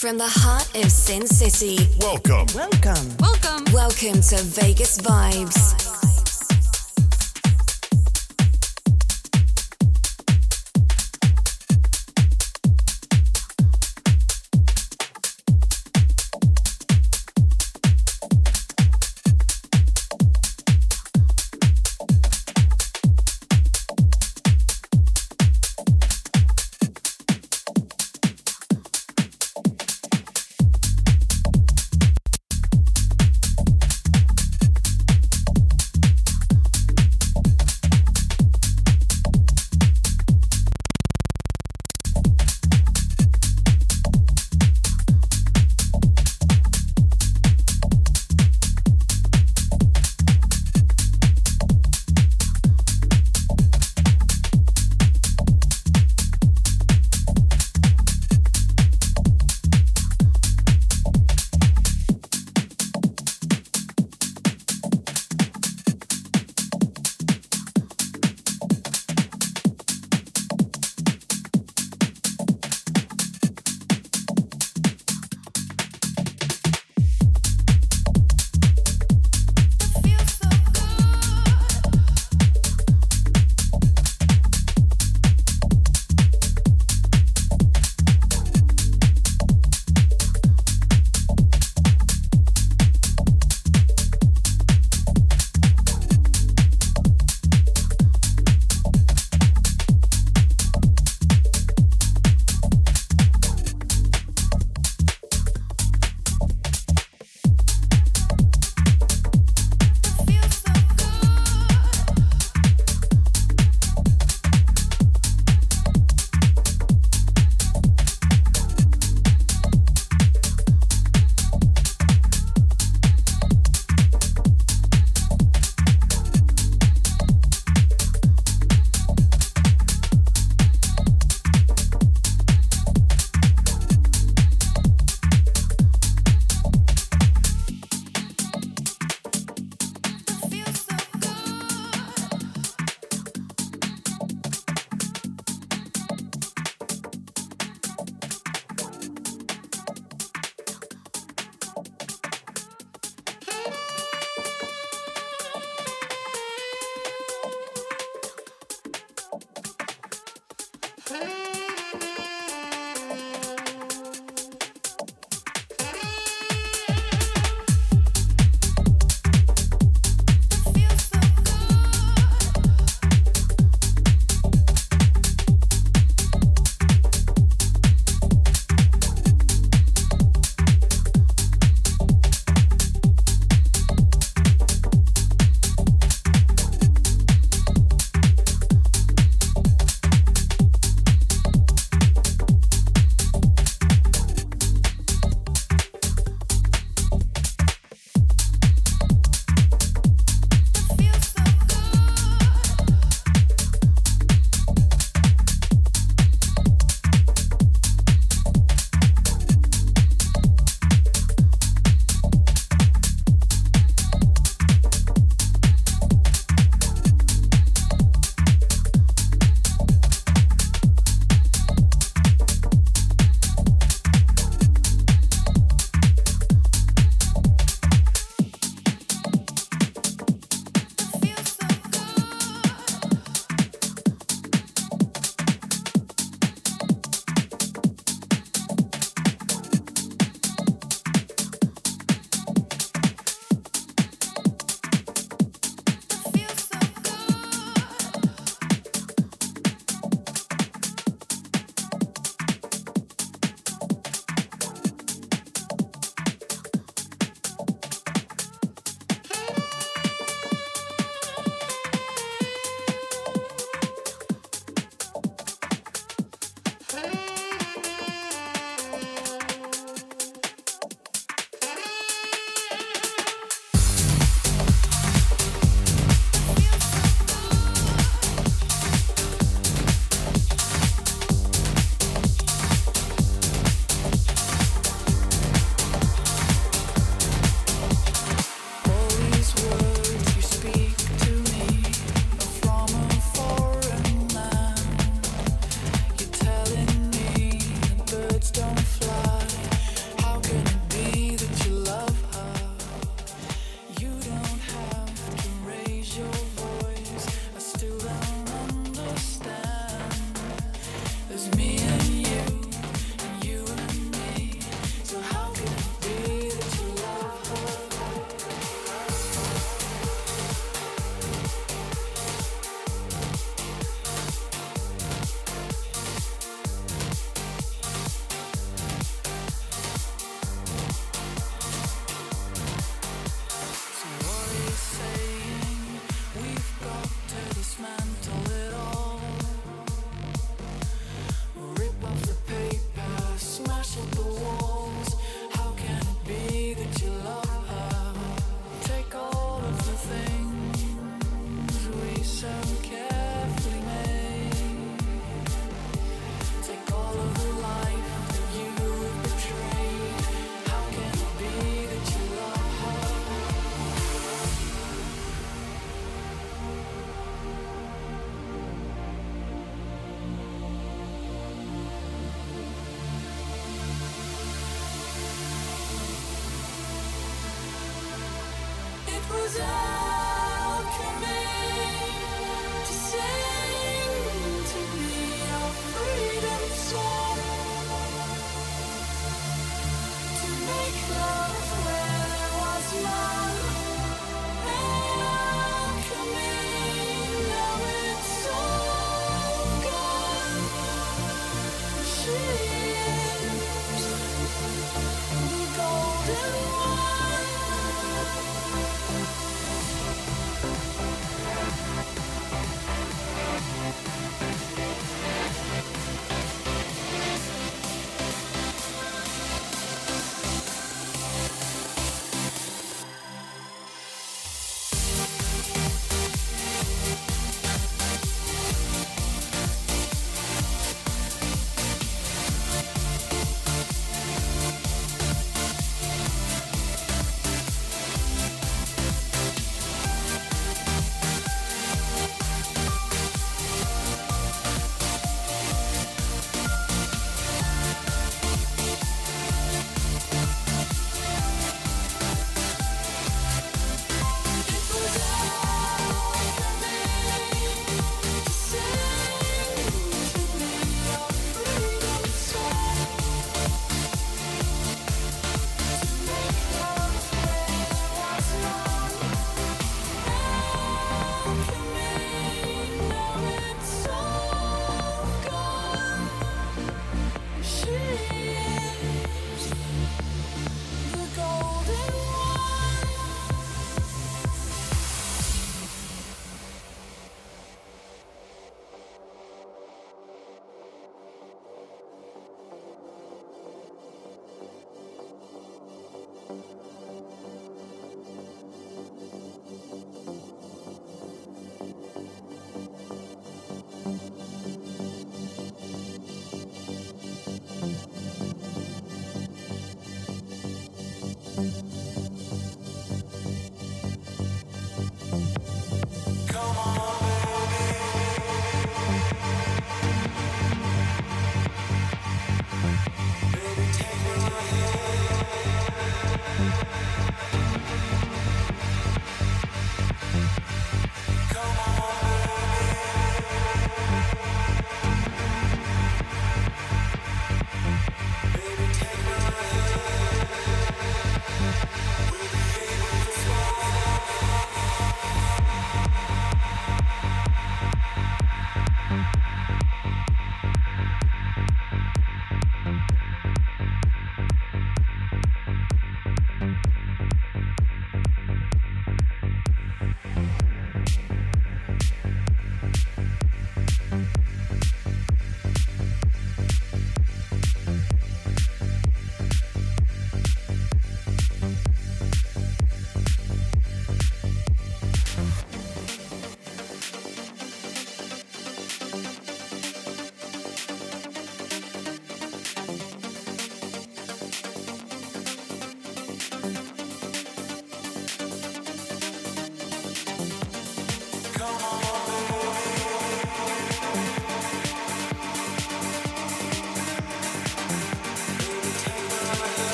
From the heart of Sin City, Welcome. Welcome. Welcome. welcome to Vegas Vibes.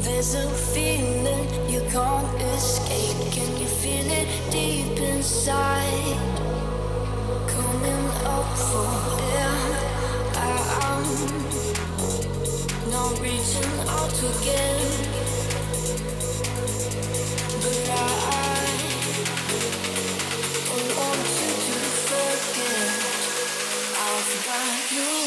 There's a feeling you can't escape. Can you feel it deep inside? Coming up for air. I'm not reaching out again. But I don't want you to forget. I've got you.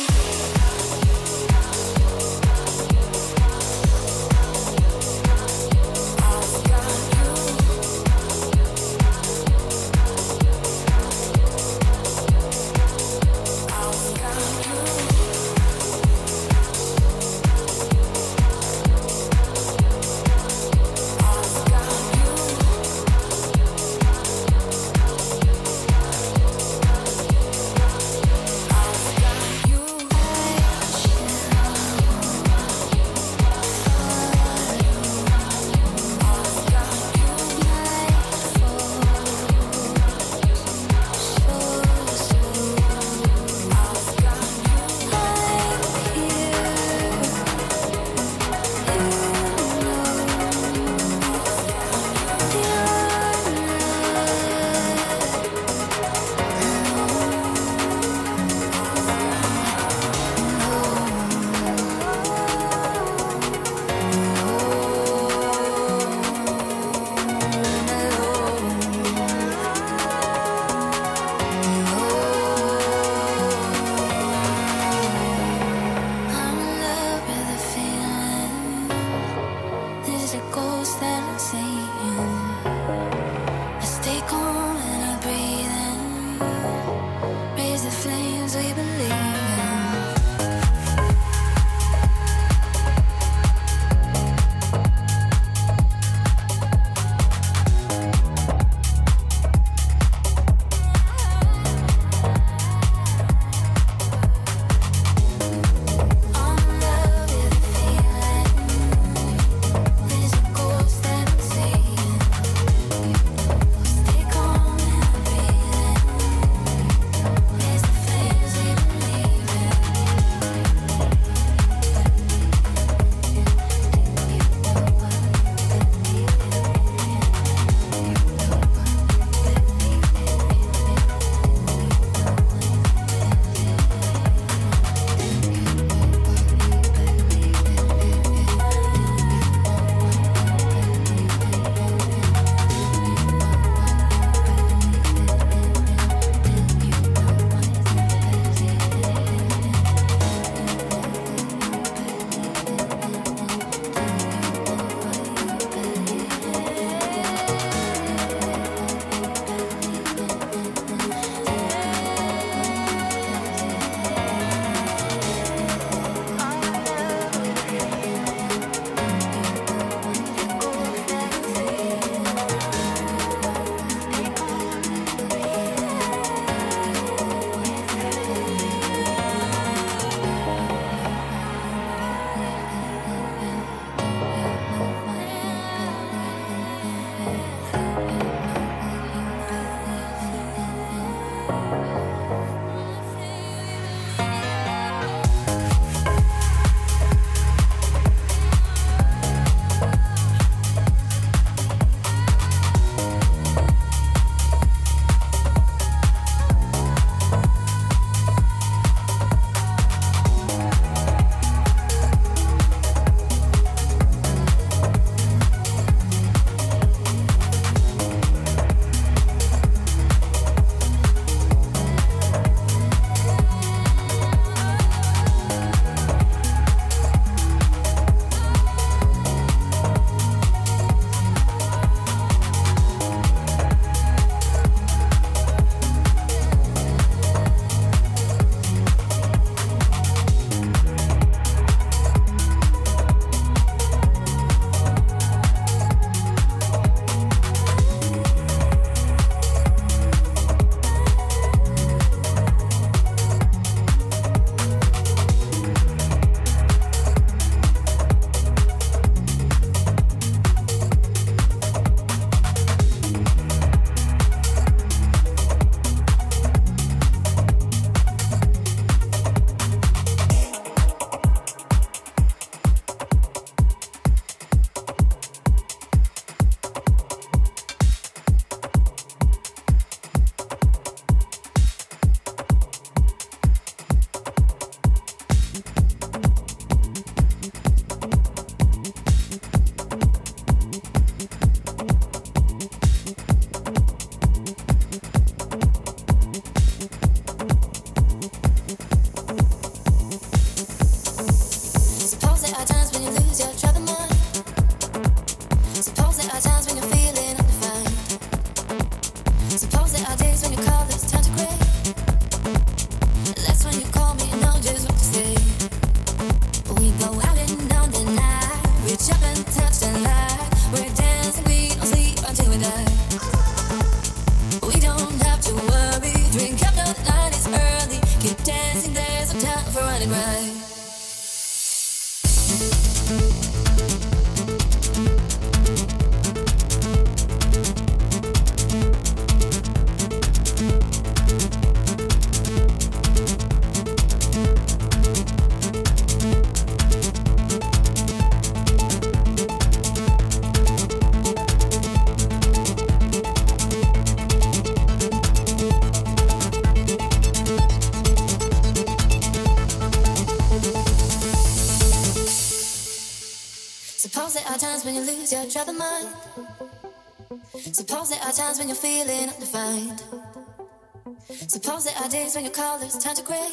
There are days when your colors turn to gray.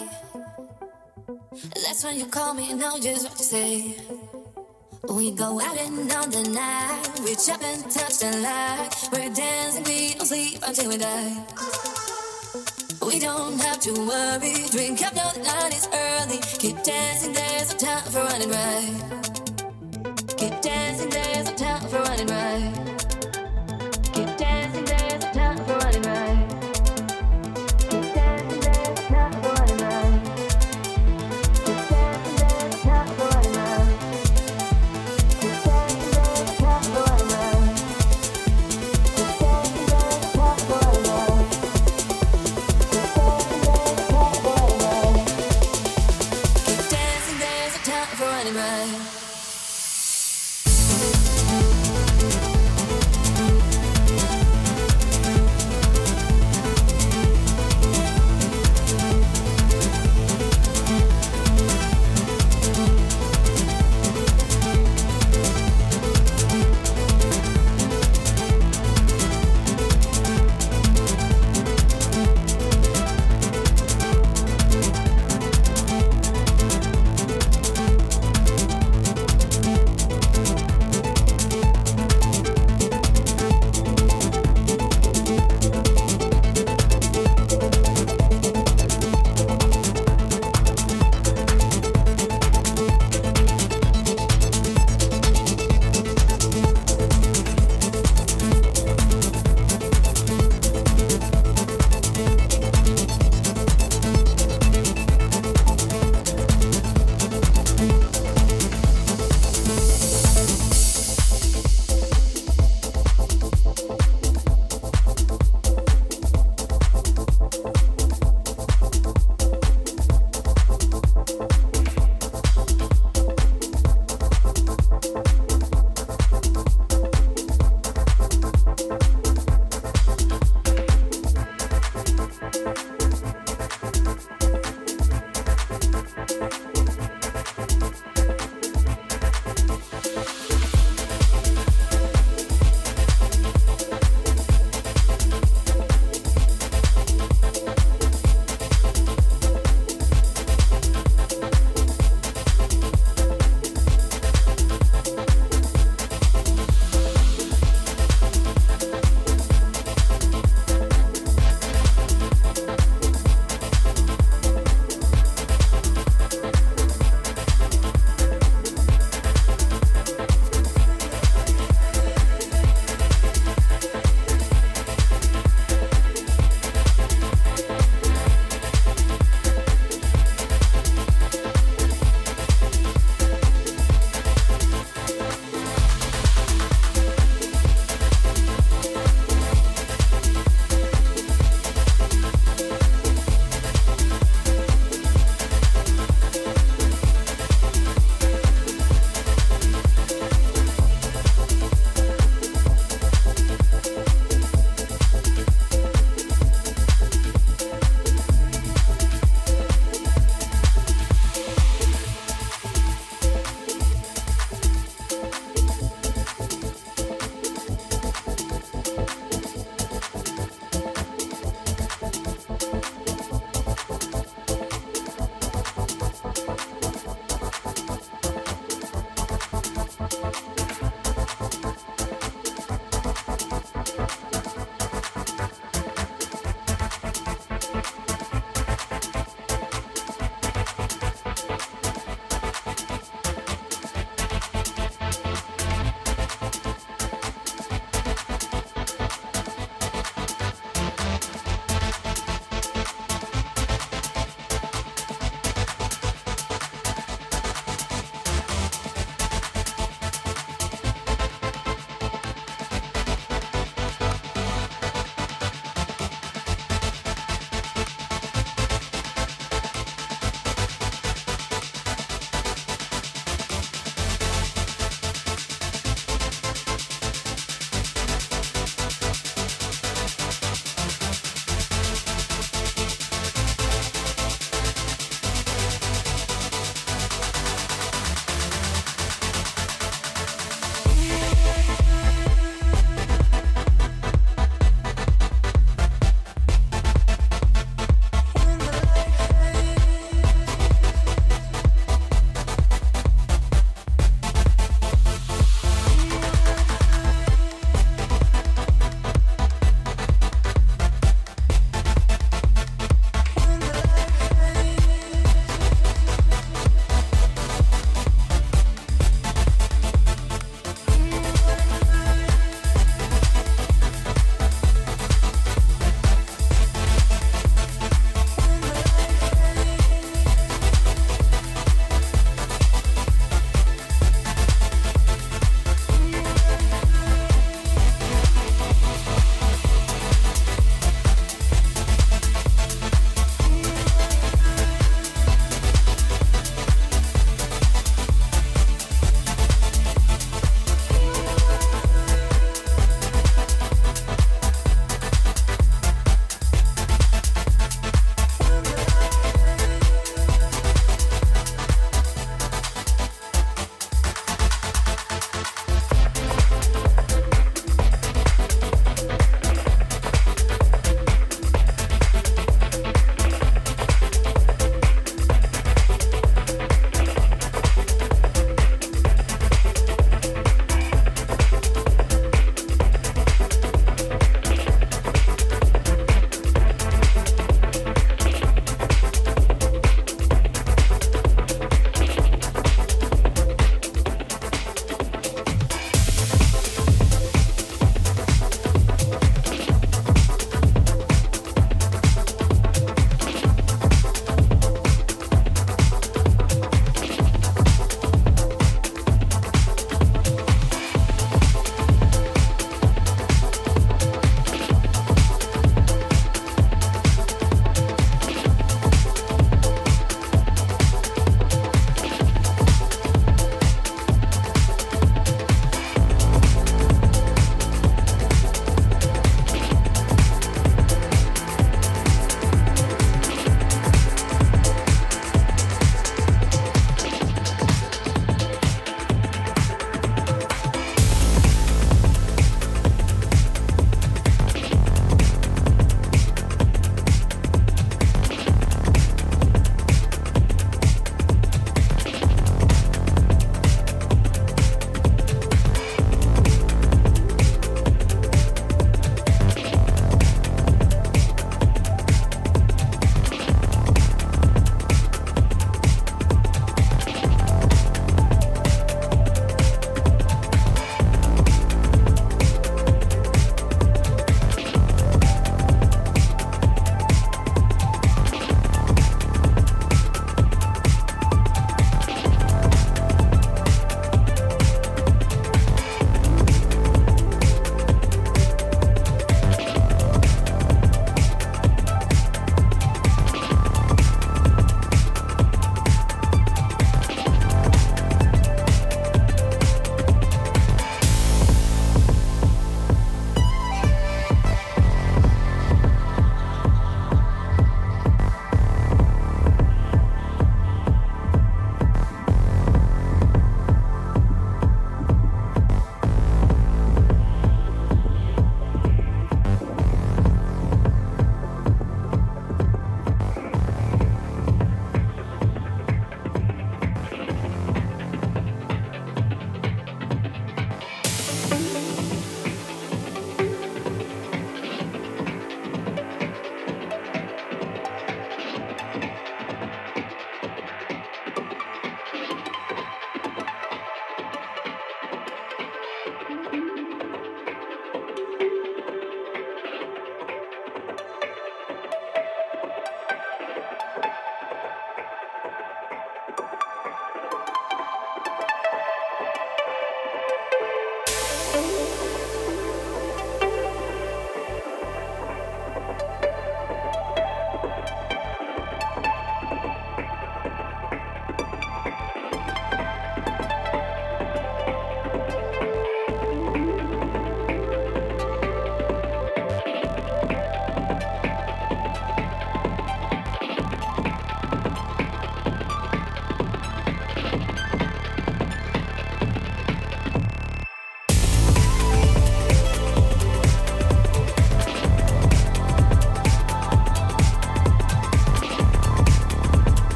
That's when you call me and know just what to say. We go out and on the night, reach up and touch the light. We're dancing, we don't sleep until we die. We don't have to worry, drink up, the night is early. Keep dancing, there's no time for running right. Keep dancing, there's no time for running right.